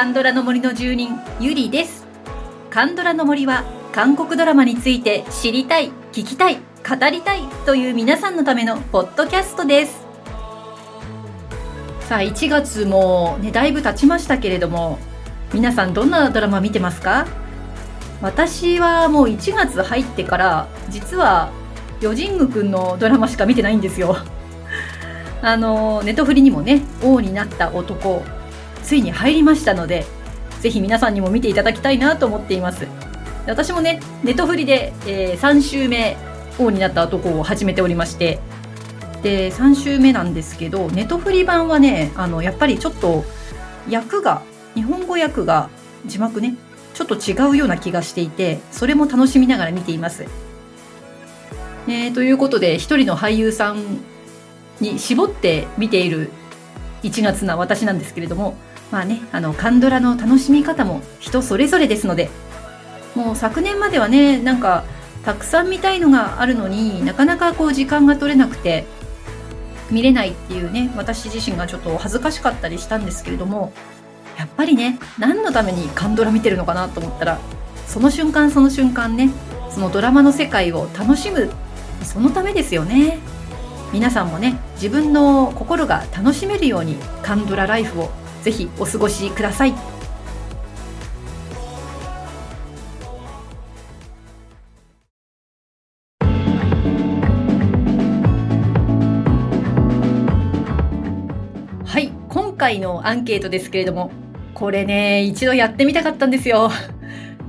カンドラの森の住人ゆりです。カンドラの森は韓国ドラマについて知りたい聞きたい語りたいという皆さんのためのポッドキャストです。さあ1月もねだいぶ経ちましたけれども皆さんどんなドラマ見てますか？私はもう1月入ってから実はヨジングくんのドラマしか見てないんですよ。あのネトフリにもね王になった男ついに入りましたのでぜひ皆さんにも見ていただきたいなと思っています私もねネトフリで、えー、3週目王になった男を始めておりましてで3週目なんですけどネトフリ版はねあのやっぱりちょっと役が日本語訳が字幕ねちょっと違うような気がしていてそれも楽しみながら見ています。えー、ということで一人の俳優さんに絞って見ている1月な私なんですけれどもまあねあのカンドラの楽しみ方も人それぞれですのでもう昨年まではねなんかたくさん見たいのがあるのになかなかこう時間が取れなくて見れないっていうね私自身がちょっと恥ずかしかったりしたんですけれどもやっぱりね何のためにカンドラ見てるのかなと思ったらその瞬間その瞬間ねそのドラマの世界を楽しむそのためですよね。皆さんもね自分の心が楽しめるようにカンドラライフをぜひお過ごしくださいはい今回のアンケートですけれどもこれね、一度やってみたかったんですよ。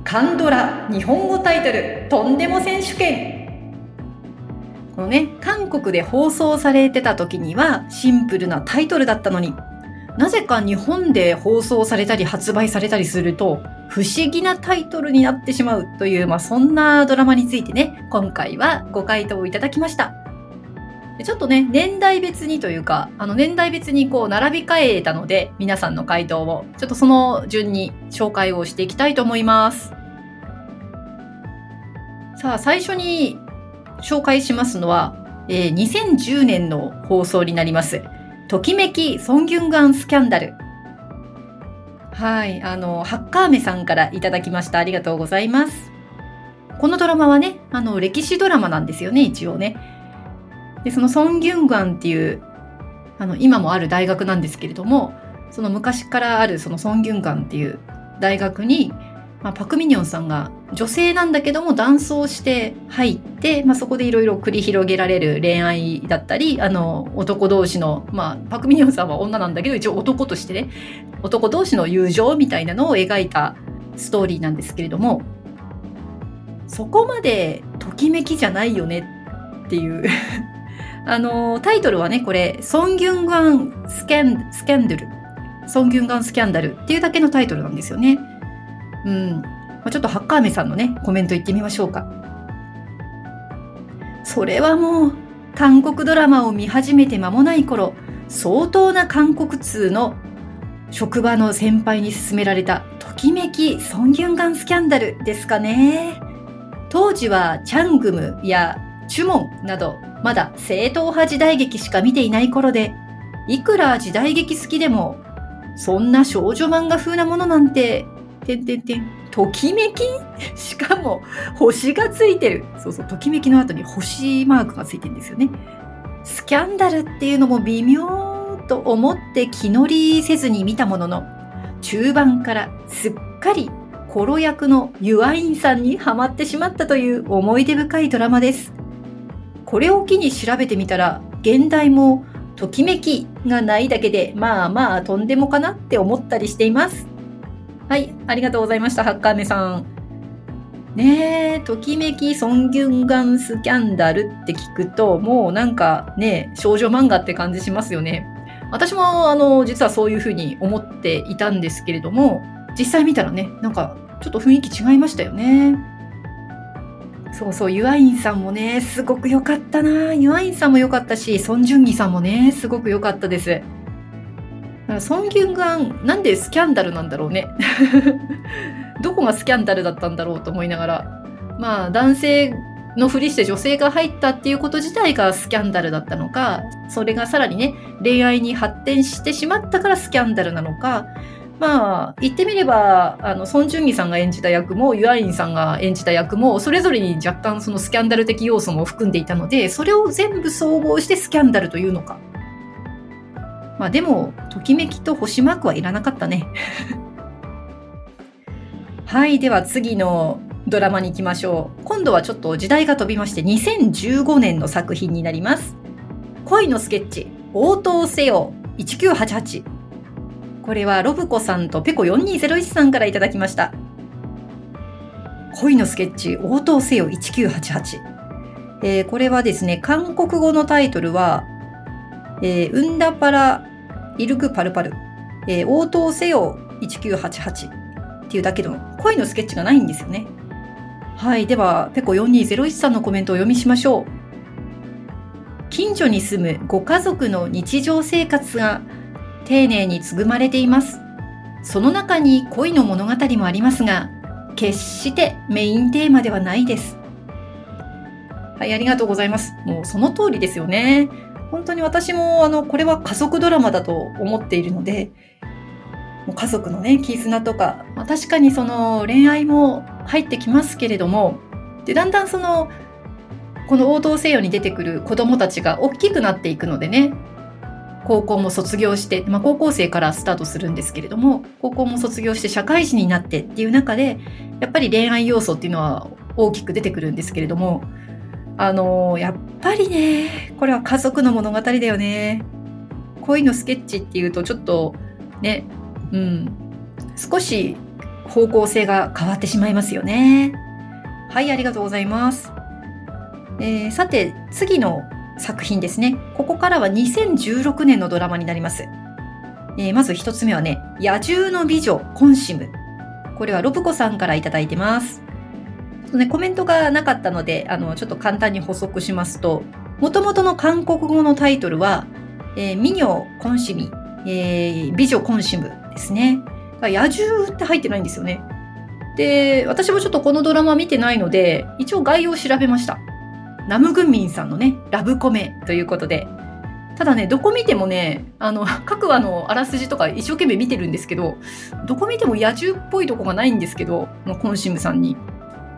カンドラ日本語タイトルとんでも選手権このね韓国で放送されてた時にはシンプルなタイトルだったのになぜか日本で放送されたり発売されたりすると不思議なタイトルになってしまうという、まあ、そんなドラマについてね今回はご回答いただきましたちょっとね、年代別にというか、あの年代別にこう並び替えたので、皆さんの回答を、ちょっとその順に紹介をしていきたいと思います。さあ、最初に紹介しますのは、えー、2010年の放送になります。ときめきソンギュンガンスキャンダル。はい、あの、ハッカーメさんからいただきました。ありがとうございます。このドラマはね、あの、歴史ドラマなんですよね、一応ね。でそのソン・ギュンガンっていうあの今もある大学なんですけれどもその昔からあるそのソン・ギュンガンっていう大学に、まあ、パク・ミニョンさんが女性なんだけども男装して入って、まあ、そこでいろいろ繰り広げられる恋愛だったりあの男同士の、まあ、パク・ミニョンさんは女なんだけど一応男としてね男同士の友情みたいなのを描いたストーリーなんですけれどもそこまでときめきじゃないよねっていう あのタイトルはねこれ「ソン・ギュンガンスキャンスキャンダル」「ソン・ギュンガンスキャンダル」っていうだけのタイトルなんですよね。うん、まあ、ちょっとハッカーメさんのねコメント言ってみましょうか。それはもう韓国ドラマを見始めて間もない頃相当な韓国通の職場の先輩に勧められたときめきソン・ギュンガンスキャンダルですかね。当時はチャングムやチュモンなどまだ正統派時代劇しか見ていない頃で、いくら時代劇好きでも、そんな少女漫画風なものなんて、てんてんてん、ときめき？しかも、星がついてる。そうそう、ときめきの後に星マークがついてるんですよね。スキャンダルっていうのも微妙と思って気乗りせずに見たものの、中盤からすっかりコロ役のユアインさんにハマってしまったという思い出深いドラマです。これを機に調べてみたら現代もときめきがないだけでまあまあとんでもかなって思ったりしていますはいありがとうございましたハッカーメさんねえときめきソンギュンガンスキャンダルって聞くともうなんかね少女漫画って感じしますよね私もあの実はそういうふうに思っていたんですけれども実際見たらねなんかちょっと雰囲気違いましたよねそうそう、ユアインさんもね、すごく良かったな。ユアインさんも良かったし、ソン・ジュンギさんもね、すごく良かったです。ソン・ギュンガン、なんでスキャンダルなんだろうね。どこがスキャンダルだったんだろうと思いながら。まあ、男性のふりして女性が入ったっていうこと自体がスキャンダルだったのか、それがさらにね、恋愛に発展してしまったからスキャンダルなのか、まあ、言ってみれば、あの、ソン・ジュンギさんが演じた役も、ユアインさんが演じた役も、それぞれに若干そのスキャンダル的要素も含んでいたので、それを全部総合してスキャンダルというのか。まあでも、ときめきと星マークはいらなかったね。はい、では次のドラマに行きましょう。今度はちょっと時代が飛びまして、2015年の作品になります。恋のスケッチ、応答せよ、1988。これはロブコさんとペコ4201さんからいただきました。恋のスケッチ、応答せよ1988。えー、これはですね、韓国語のタイトルは、えー、ウンダパライルクパルパル、えー、応答せよ1988っていうだけの恋のスケッチがないんですよね。はい。では、ペコ4201さんのコメントをお読みしましょう。近所に住むご家族の日常生活が丁寧に紡まれています。その中に恋の物語もありますが、決してメインテーマではないです。はい、ありがとうございます。もうその通りですよね。本当に私もあの、これは家族ドラマだと思っているので、もう家族のね、絆とか、まあ、確かにその恋愛も入ってきますけれども、で、だんだんその、この応答せよに出てくる子供たちが大きくなっていくのでね、高校も卒業して、まあ、高校生からスタートするんですけれども高校も卒業して社会人になってっていう中でやっぱり恋愛要素っていうのは大きく出てくるんですけれどもあの、やっぱりねこれは家族の物語だよね恋のスケッチっていうとちょっとねうん少し方向性が変わってしまいますよねはいありがとうございます、えー、さて次の作品ですね。ここからは2016年のドラマになります。えー、まず一つ目はね、野獣の美女コンシム。これはロブコさんからいただいてます。ね、コメントがなかったので、あの、ちょっと簡単に補足しますと、もともとの韓国語のタイトルは、えー、ミニョコンシミ、えー、美女コンシムですね。野獣って入ってないんですよね。で、私もちょっとこのドラマ見てないので、一応概要を調べました。ナムグンミンさんのね、ラブコメということで。ただね、どこ見てもね、あの、各話のあらすじとか一生懸命見てるんですけど、どこ見ても野獣っぽいとこがないんですけど、のコンシムさんに。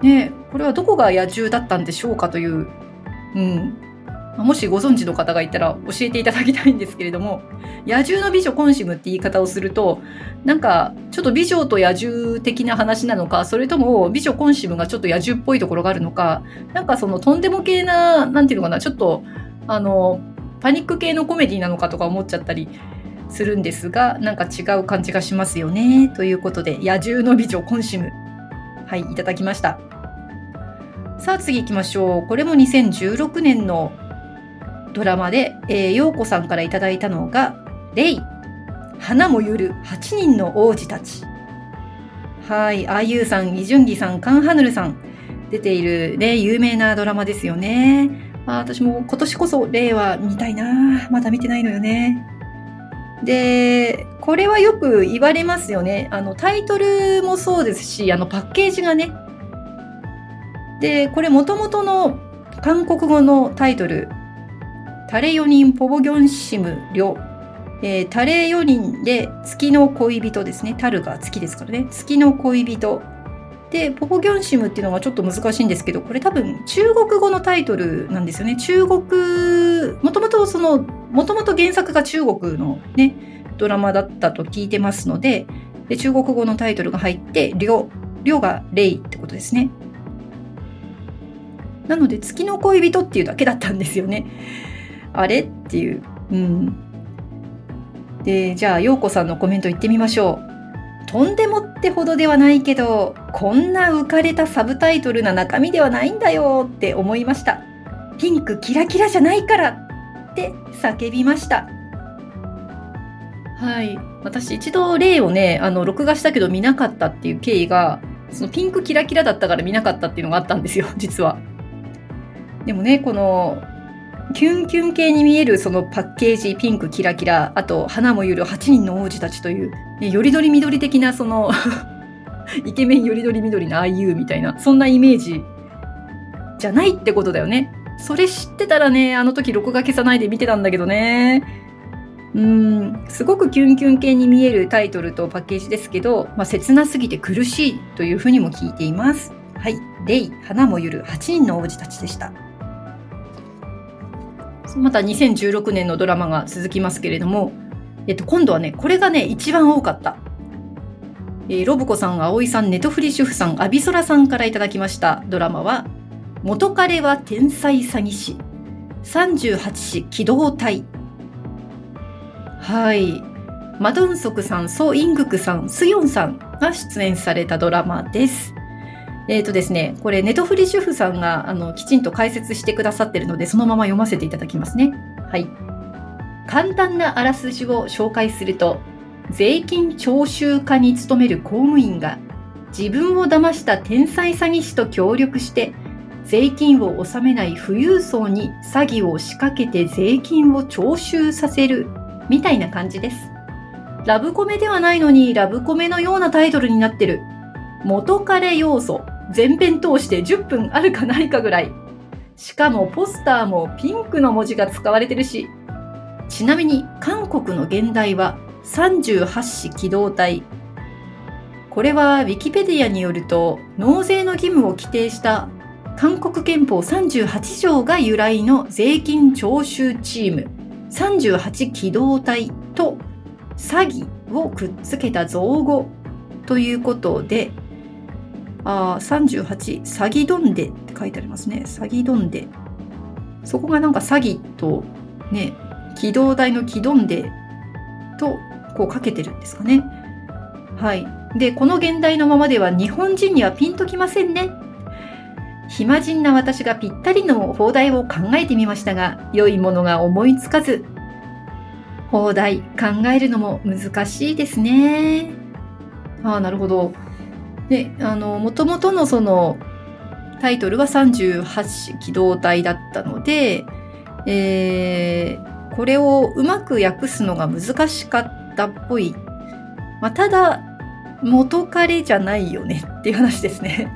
ねこれはどこが野獣だったんでしょうかという、うん、もしご存知の方がいたら教えていただきたいんですけれども、野獣の美女コンシムって言い方をすると、なんかちょっと美女と野獣的な話なのか、それとも美女コンシムがちょっと野獣っぽいところがあるのか、なんかそのとんでも系な、なんていうのかな、ちょっと、あの、パニック系のコメディなのかとか思っちゃったりするんですが、なんか違う感じがしますよね。ということで、野獣の美女コンシム。はい、いただきました。さあ次行きましょう。これも2016年のドラマで、えー、陽子さんからいただいたのが、レイ、花もゆる8人の王子たち。はい、あゆうさん、イジュンギさん、カンハヌルさん、出ているね、有名なドラマですよね。まあ、私も今年こそレイは見たいなまだ見てないのよね。で、これはよく言われますよね。あの、タイトルもそうですし、あの、パッケージがね。で、これもともとの韓国語のタイトル、タレ4人ポボギョンシムリョ、えー、タレ4人で月の恋人ですね。タルが月ですからね。月の恋人。で、ポポギョンシムっていうのがちょっと難しいんですけど、これ多分中国語のタイトルなんですよね。中国、もともとその、もともと原作が中国のね、ドラマだったと聞いてますので、で中国語のタイトルが入って、りょ、りょがレイってことですね。なので、月の恋人っていうだけだったんですよね。あれっていう。うん。で、じゃあ、陽子さんのコメント言ってみましょう。とんでもってほどではないけど、こんな浮かれたサブタイトルな中身ではないんだよって思いました。ピンクキラキラじゃないからって叫びました。はい。私一度例をね、あの、録画したけど見なかったっていう経緯が、そのピンクキラキラだったから見なかったっていうのがあったんですよ、実は。でもね、このキュンキュン系に見えるそのパッケージピンクキラキラあと花もゆる8人の王子たちという、ね、よりどり緑的なその イケメンよりどり緑の IU みたいなそんなイメージじゃないってことだよね。それ知ってたらね、あの時録画消さないで見てたんだけどね。うん、すごくキュンキュン系に見えるタイトルとパッケージですけど、まあ、切なすぎて苦しいというふうにも聞いています。はい。レイ、花もゆる8人の王子たちでした。また2016年のドラマが続きますけれども、えっと、今度はね、これがね、一番多かった。えー、ロブコさん、葵さん、ネトフリ主婦さん、アビソラさんからいただきましたドラマは、元彼は天才詐欺師、38子機動隊。はい。マドンソクさん、ソ・イングクさん、スヨンさんが出演されたドラマです。え、ー、とですね、これ、ネトフリ主婦さんがあのきちんと解説してくださってるので、そのまま読ませていただきますね。はい。簡単なあらすじを紹介すると、税金徴収課に勤める公務員が、自分を騙した天才詐欺師と協力して、税金を納めない富裕層に詐欺を仕掛けて税金を徴収させる、みたいな感じです。ラブコメではないのに、ラブコメのようなタイトルになってる。元彼要素全編通して10分あるかないかぐらい。しかもポスターもピンクの文字が使われてるし。ちなみに韓国の現代は38子機動隊。これは Wikipedia によると納税の義務を規定した韓国憲法38条が由来の税金徴収チーム38機動隊と詐欺をくっつけた造語ということであ38、詐欺どんでって書いてありますね。詐欺どんで。そこがなんか詐欺とね、機動隊の機どんでとこうかけてるんですかね。はい。で、この現代のままでは日本人にはピンときませんね。暇人な私がぴったりの放題を考えてみましたが、良いものが思いつかず、放題考えるのも難しいですね。ああ、なるほど。で、あの、もともとのその、タイトルは38機動隊だったので、えー、これをうまく訳すのが難しかったっぽい。まあ、ただ、元彼じゃないよねっていう話ですね。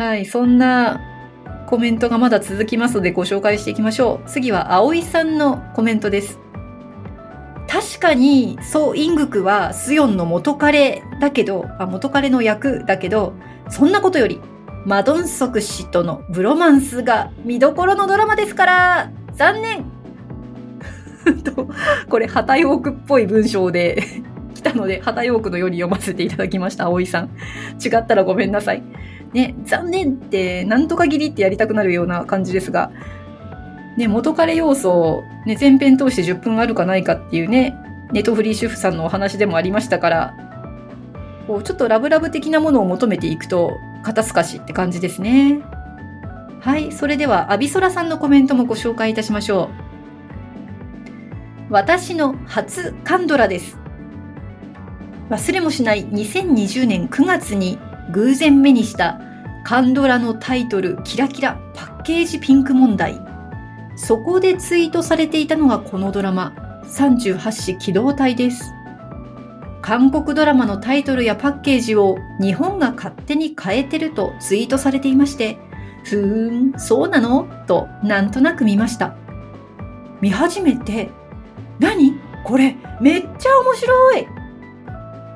はい、そんなコメントがまだ続きますのでご紹介していきましょう。次は葵さんのコメントです。確かに、ソ・イングクはスヨンの元彼だけど、あ元彼の役だけど、そんなことより、マドンソク氏とのブロマンスが見どころのドラマですから残念 と、これ、ハタヨークっぽい文章で 来たので、ハタヨークのように読ませていただきました、葵さん。違ったらごめんなさい。ね、残念って、なんとか切りってやりたくなるような感じですが、ね、元彼要素、ね、前編通して10分あるかないかっていうね、ネットフリー主婦さんのお話でもありましたから、こうちょっとラブラブ的なものを求めていくと、肩透かしって感じですね。はい、それでは、アビソラさんのコメントもご紹介いたしましょう。私の初カンドラです。忘れもしない2020年9月に偶然目にしたカンドラのタイトルキラキラパッケージピンク問題。そこでツイートされていたのがこのドラマ、38子機動隊です。韓国ドラマのタイトルやパッケージを日本が勝手に変えてるとツイートされていまして、ふーん、そうなの？となんとなく見ました。見始めて、何？これめっちゃ面白い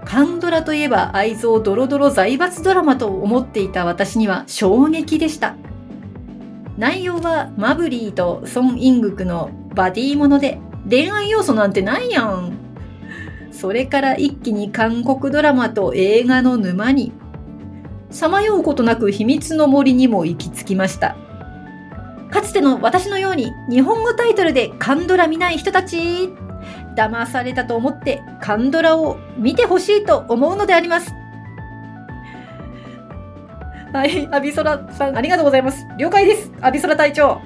カンドラといえば愛憎ドロドロ財閥ドラマと思っていた私には衝撃でした。内容はマブリーとソン・イングクのバディもので恋愛要素なんてないやん。それから一気に韓国ドラマと映画の沼に。さまようことなく秘密の森にも行き着きました。かつての私のように日本語タイトルでカンドラ見ない人たち騙されたと思ってカンドラを見てほしいと思うのであります。はい、アビソラさん、ありがとうございます。了解です。アビソラ隊長。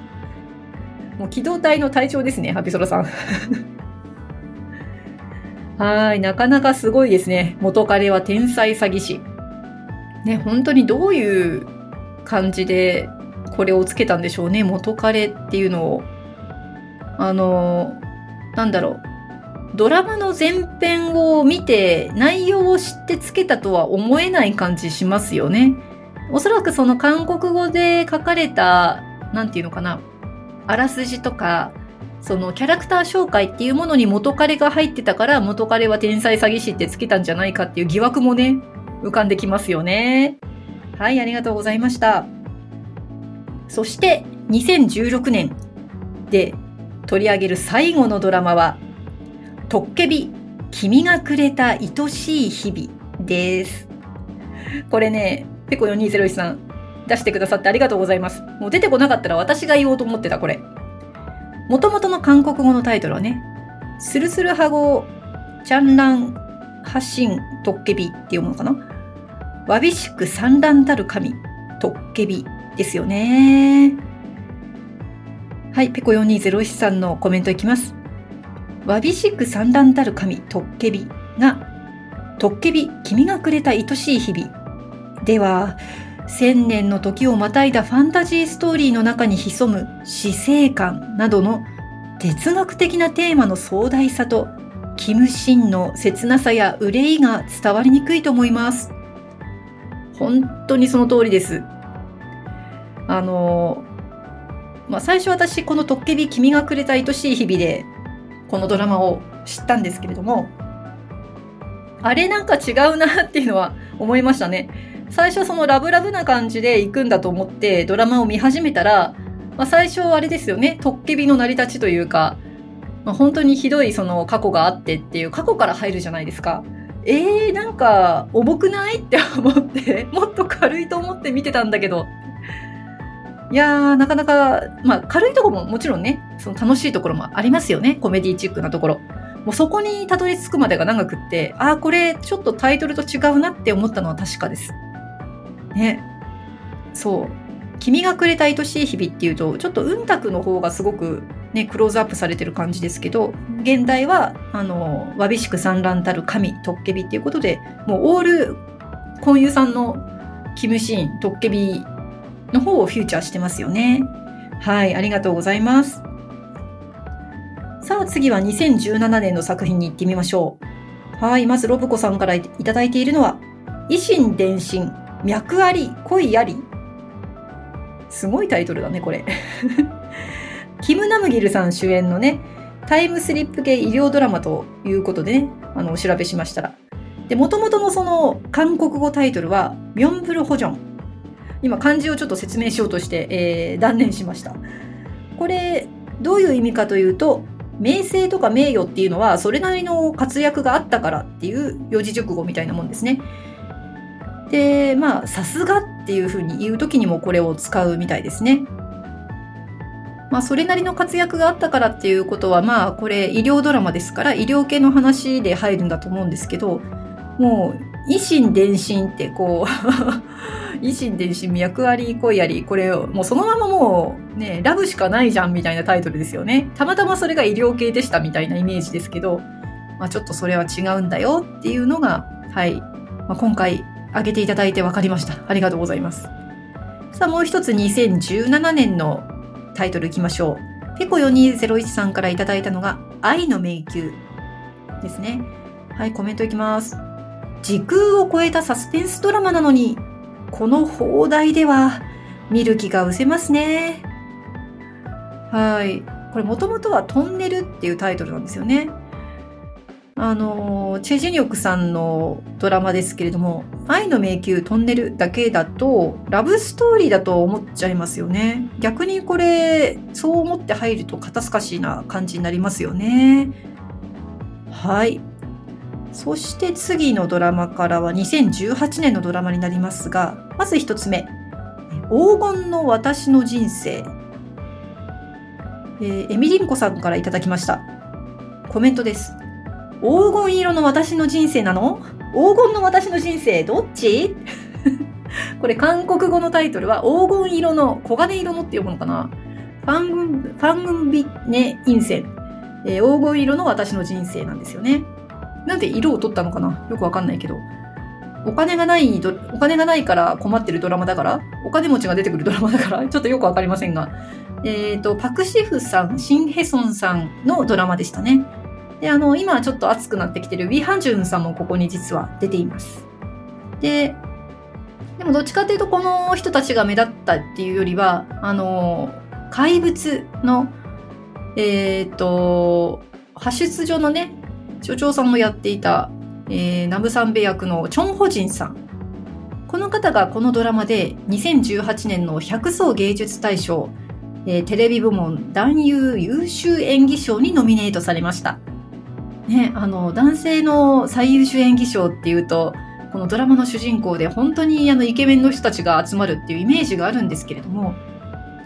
もう機動隊の隊長ですね、アビソラさん。はい、なかなかすごいですね。元彼は天才詐欺師。ね、本当にどういう感じでこれをつけたんでしょうね。元彼っていうのを。あの、なんだろう。ドラマの前編を見て内容を知ってつけたとは思えない感じしますよね。おそらくその韓国語で書かれた、なんていうのかな、あらすじとか、そのキャラクター紹介っていうものに元彼が入ってたから元彼は天才詐欺師ってつけたんじゃないかっていう疑惑もね、浮かんできますよね。はい、ありがとうございました。そして2016年で取り上げる最後のドラマは、トッケビ、君がくれた愛しい日々です。これね、ペコ4201さん出してくださってありがとうございます。もう出てこなかったら私が言おうと思ってた、これ。もともとの韓国語のタイトルはね、スルスルハゴチャンランハシントッケビっていうものかな？わびしく産卵たる神トッケビですよね。はい、ペコ4201さんのコメントいきます。わびしく産卵たる神トッケビが、トッケビ君がくれた愛しい日々。では、千年の時をまたいだファンタジーストーリーの中に潜む死生観などの哲学的なテーマの壮大さとキムシンの切なさや憂いが伝わりにくいと思います。本当にその通りです。あの、まあ、最初私このトッケビ君がくれた愛しい日々でこのドラマを知ったんですけれども、あれなんか違うなっていうのは思いましたね。最初そのラブラブな感じで行くんだと思ってドラマを見始めたら、まあ、最初あれですよね、トッケビの成り立ちというか、まあ、本当にひどいその過去があってっていう過去から入るじゃないですか。えー、なんか重くない？って思って、もっと軽いと思って見てたんだけど。いやー、なかなか、まあ軽いとこももちろんね、その楽しいところもありますよね。コメディチックなところ。もうそこにたどり着くまでが長くって、ああ、これちょっとタイトルと違うなって思ったのは確かです。ね。そう。君がくれた愛しい日々っていうと、ちょっとうんたくの方がすごくね、クローズアップされてる感じですけど、現代は、あの、わびしく産卵たる神、トッケビっていうことで、もうオール、コンユさんのキムシーン、トッケビの方をフューチャーしてますよね。はい、ありがとうございます。さあ次は2017年の作品に行ってみましょう。はい、まずロブコさんからいただいているのは、維新伝心脈あり、恋あり。すごいタイトルだね、これ。キム・ナムギルさん主演のね、タイムスリップ系医療ドラマということでね、あの、お調べしましたら。で、元々のその韓国語タイトルは、ミョンブル・ホジョン。今、漢字をちょっと説明しようとして、えー、断念しました。これ、どういう意味かというと、名声とか名誉っていうのは、それなりの活躍があったからっていう四字熟語みたいなもんですね。で、まあ、さすがっていうふうに言う時にもこれを使うみたいですね。まあ、それなりの活躍があったからっていうことは、まあ、これ医療ドラマですから、医療系の話で入るんだと思うんですけど、もう、維新伝心ってこう 維新伝心脈あり恋あり、これを、もうそのままもうね、ラブしかないじゃんみたいなタイトルですよね。たまたまそれが医療系でしたみたいなイメージですけど、まあちょっとそれは違うんだよっていうのが、はい。まあ、今回挙げていただいて分かりました。ありがとうございます。さあ、もう一つ2017年のタイトルいきましょう。ペコ4201さんからいただいたのが、愛の迷宮ですね。はい、コメントいきます。時空を超えたサスペンスドラマなのに、この放題では見る気が失せますね。はい。これもともとはトンネルっていうタイトルなんですよね。あの、チェ・ジェニョクさんのドラマですけれども、愛の迷宮トンネルだけだと、ラブストーリーだと思っちゃいますよね。逆にこれ、そう思って入ると肩透かしな感じになりますよね。はい。そして次のドラマからは2018年のドラマになりますが、まず一つ目。黄金の私の人生。えー、エミリンコさんからいただきました。コメントです。黄金色の私の人生なの？黄金の私の人生どっち？これ韓国語のタイトルは黄金色の黄金色のって読むのかな？ファングン、ファングンビネ陰線、えー、黄金色の私の人生なんですよね。なんで色を取ったのかな？よくわかんないけど。お金がない、お金がないから困ってるドラマだから？お金持ちが出てくるドラマだから？ちょっとよくわかりませんが。えっ、ー、と、パクシフさん、シンヘソンさんのドラマでしたね。で、あの、今ちょっと熱くなってきてるウィ・ハンジュンさんもここに実は出ています。で、でもどっちかっていうとこの人たちが目立ったっていうよりはあの怪物のえっ、ー、と派出所のね所長さんもやっていた、えー、ナブサンベ役のチョン・ホジンさんこの方がこのドラマで2018年の百層芸術大賞、えー、テレビ部門男優優秀演技賞にノミネートされました。ね、あの男性の最優秀演技賞っていうとこのドラマの主人公で本当にあのイケメンの人たちが集まるっていうイメージがあるんですけれども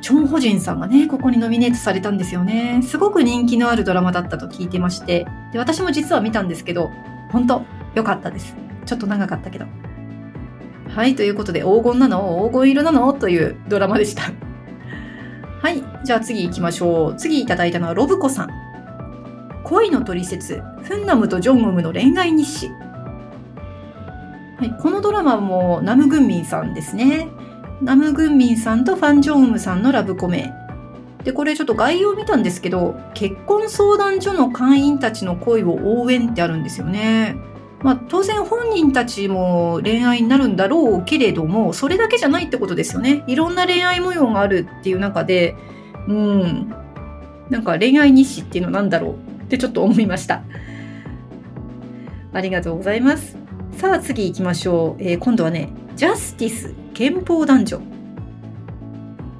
チョン・ホジンさんがねここにノミネートされたんですよね。すごく人気のあるドラマだったと聞いてまして。で私も実は見たんですけど本当良かったです。ちょっと長かったけど。はいということで黄金なの？黄金色なの？というドラマでした。はいじゃあ次行きましょう。次いただいたのはロブコさん。恋のトリセツ。フンナムとジョンウムの恋愛日誌。はい、このドラマもナム・グンミンさんですね。ナム・グンミンさんとファン・ジョンウムさんのラブコメ。で、これちょっと概要を見たんですけど、結婚相談所の会員たちの恋を応援ってあるんですよね。まあ、当然本人たちも恋愛になるんだろうけれども、それだけじゃないってことですよね。いろんな恋愛模様があるっていう中で、うん、なんか恋愛日誌っていうのなんだろうってちょっと思いました。ありがとうございます。さあ次行きましょう、えー、今度はねジャスティス憲法男女。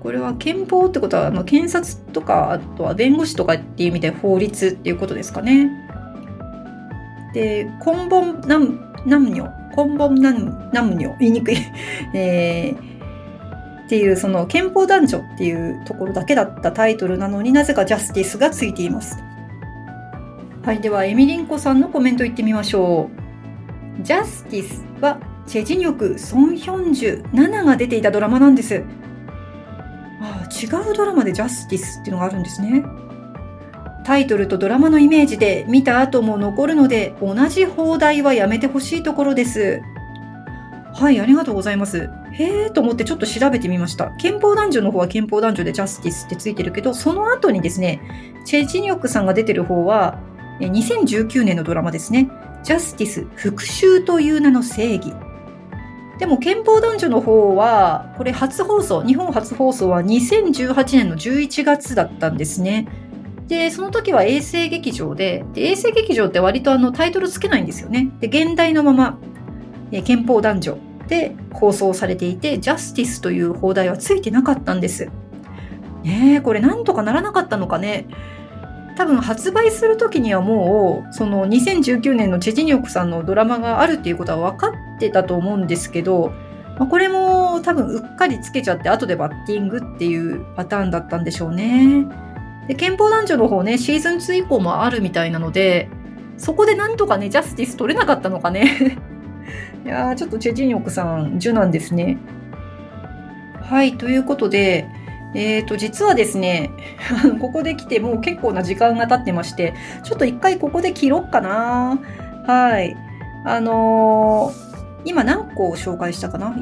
これは憲法ってことはあの検察とかあとは弁護士とかっていう意味で法律っていうことですかね。で根本男女。根本男女。言いにくい、えー、っていうその憲法男女っていうところだけだったタイトルなのになぜかジャスティスがついています。はいではエミリンコさんのコメントいってみましょう。ジャスティスはチェジニョク・ソン・ヒョンジュ7が出ていたドラマなんです。ああ違うドラマでジャスティスっていうのがあるんですね。タイトルとドラマのイメージで見た後も残るので同じ放題はやめてほしいところです。はい、ありがとうございます。へえと思ってちょっと調べてみました。憲法男女の方は憲法男女でジャスティスってついてるけど、その後にですね、チェジニョクさんが出てる方は、2019年のドラマですね。ジャスティス復讐という名の正義。でも憲法男女の方は、これ初放送、日本初放送は2018年の11月だったんですね。で、その時は衛星劇場で、で衛星劇場って割とあのタイトルつけないんですよね。で、現代のまま、憲法男女で放送されていて、ジャスティスという放題はついてなかったんです。ねえ、これなんとかならなかったのかね。多分発売する時にはもうその2019年のチェジニョクさんのドラマがあるっていうことは分かってたと思うんですけど、まあ、これも多分うっかりつけちゃって後でバッティングっていうパターンだったんでしょうね。で憲法男女の方ねシーズン2以降もあるみたいなのでそこでなんとかねジャスティス取れなかったのかね いやーちょっとチェジニョクさん受難ですね。はいということでえーと、実はですね、ここで来てもう結構な時間が経ってまして、ちょっと一回ここで切ろっかな。はい。あのー、今何個紹介したかな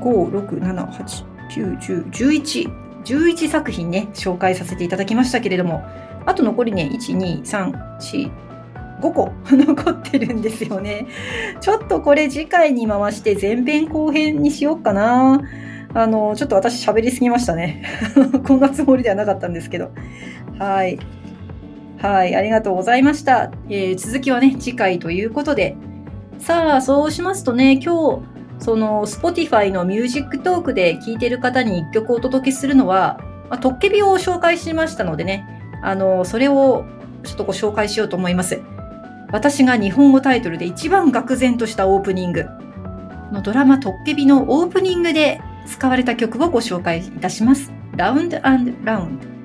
？12345678910111作品ね、紹介させていただきましたけれども、あと残りね、1、2、3、4、5個 残ってるんですよね。ちょっとこれ次回に回して前編後編にしようかな。あの、ちょっと私喋りすぎましたね。こんなつもりではなかったんですけど。はい。はい、ありがとうございました。えー、続きはね、次回ということで。さあ、そうしますとね、今日、その、Spotify のミュージックトークで聴いてる方に一曲お届けするのは、まあ、トッケビを紹介しましたのでね、あの、それをちょっとご紹介しようと思います。私が日本語タイトルで一番愕然としたオープニングのドラマ「トッケビ」のオープニングで使われた曲をご紹介いたします。ラウンドラウンド。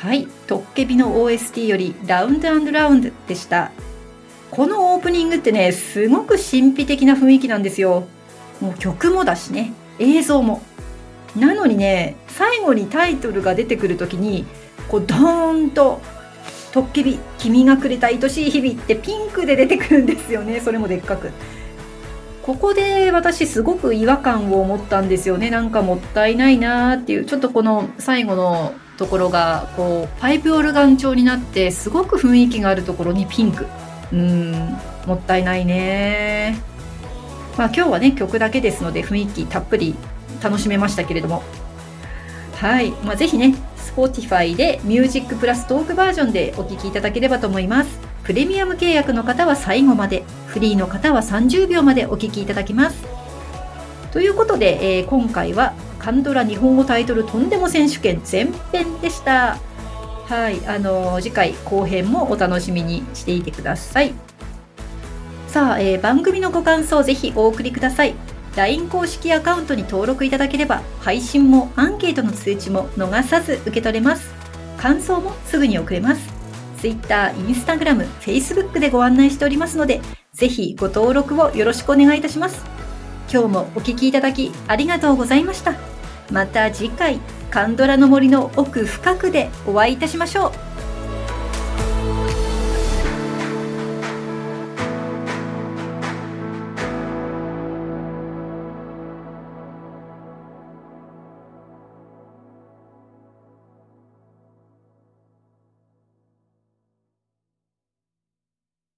はい、トッケビの OST よりラウンドラウンドでした。このオープニングってね、すごく神秘的な雰囲気なんですよ。もう曲もだしね映像もなのにね最後にタイトルが出てくる時にこうドーンと「トッケビ君がくれた愛しい日々」ってピンクで出てくるんですよねそれもでっかくここで私すごく違和感を持ったんですよね。なんかもったいないなーっていう、ちょっとこの最後のところが、こう、パイプオルガン調になって、すごく雰囲気があるところにピンク。うーん、もったいないねまあ今日はね、曲だけですので雰囲気たっぷり楽しめましたけれども。はい。まあ、ぜひね、Spotify で Music プラストークバージョンでお聴きいただければと思います。プレミアム契約の方は最後まで、フリーの方は30秒までお聞きいただきます。ということで、えー、今回はカンドラ日本語タイトルとんでも選手権前編でした。はい、あのー、次回後編もお楽しみにしていてください。さあ、えー、番組のご感想ぜひお送りください。LINE 公式アカウントに登録いただければ配信もアンケートの通知も逃さず受け取れます。感想もすぐに送れます。Twitter、Instagram、Facebook でご案内しておりますので、ぜひご登録をよろしくお願いいたします。今日もお聴きいただきありがとうございました。また次回、カンドラの森の奥深くでお会いいたしましょう。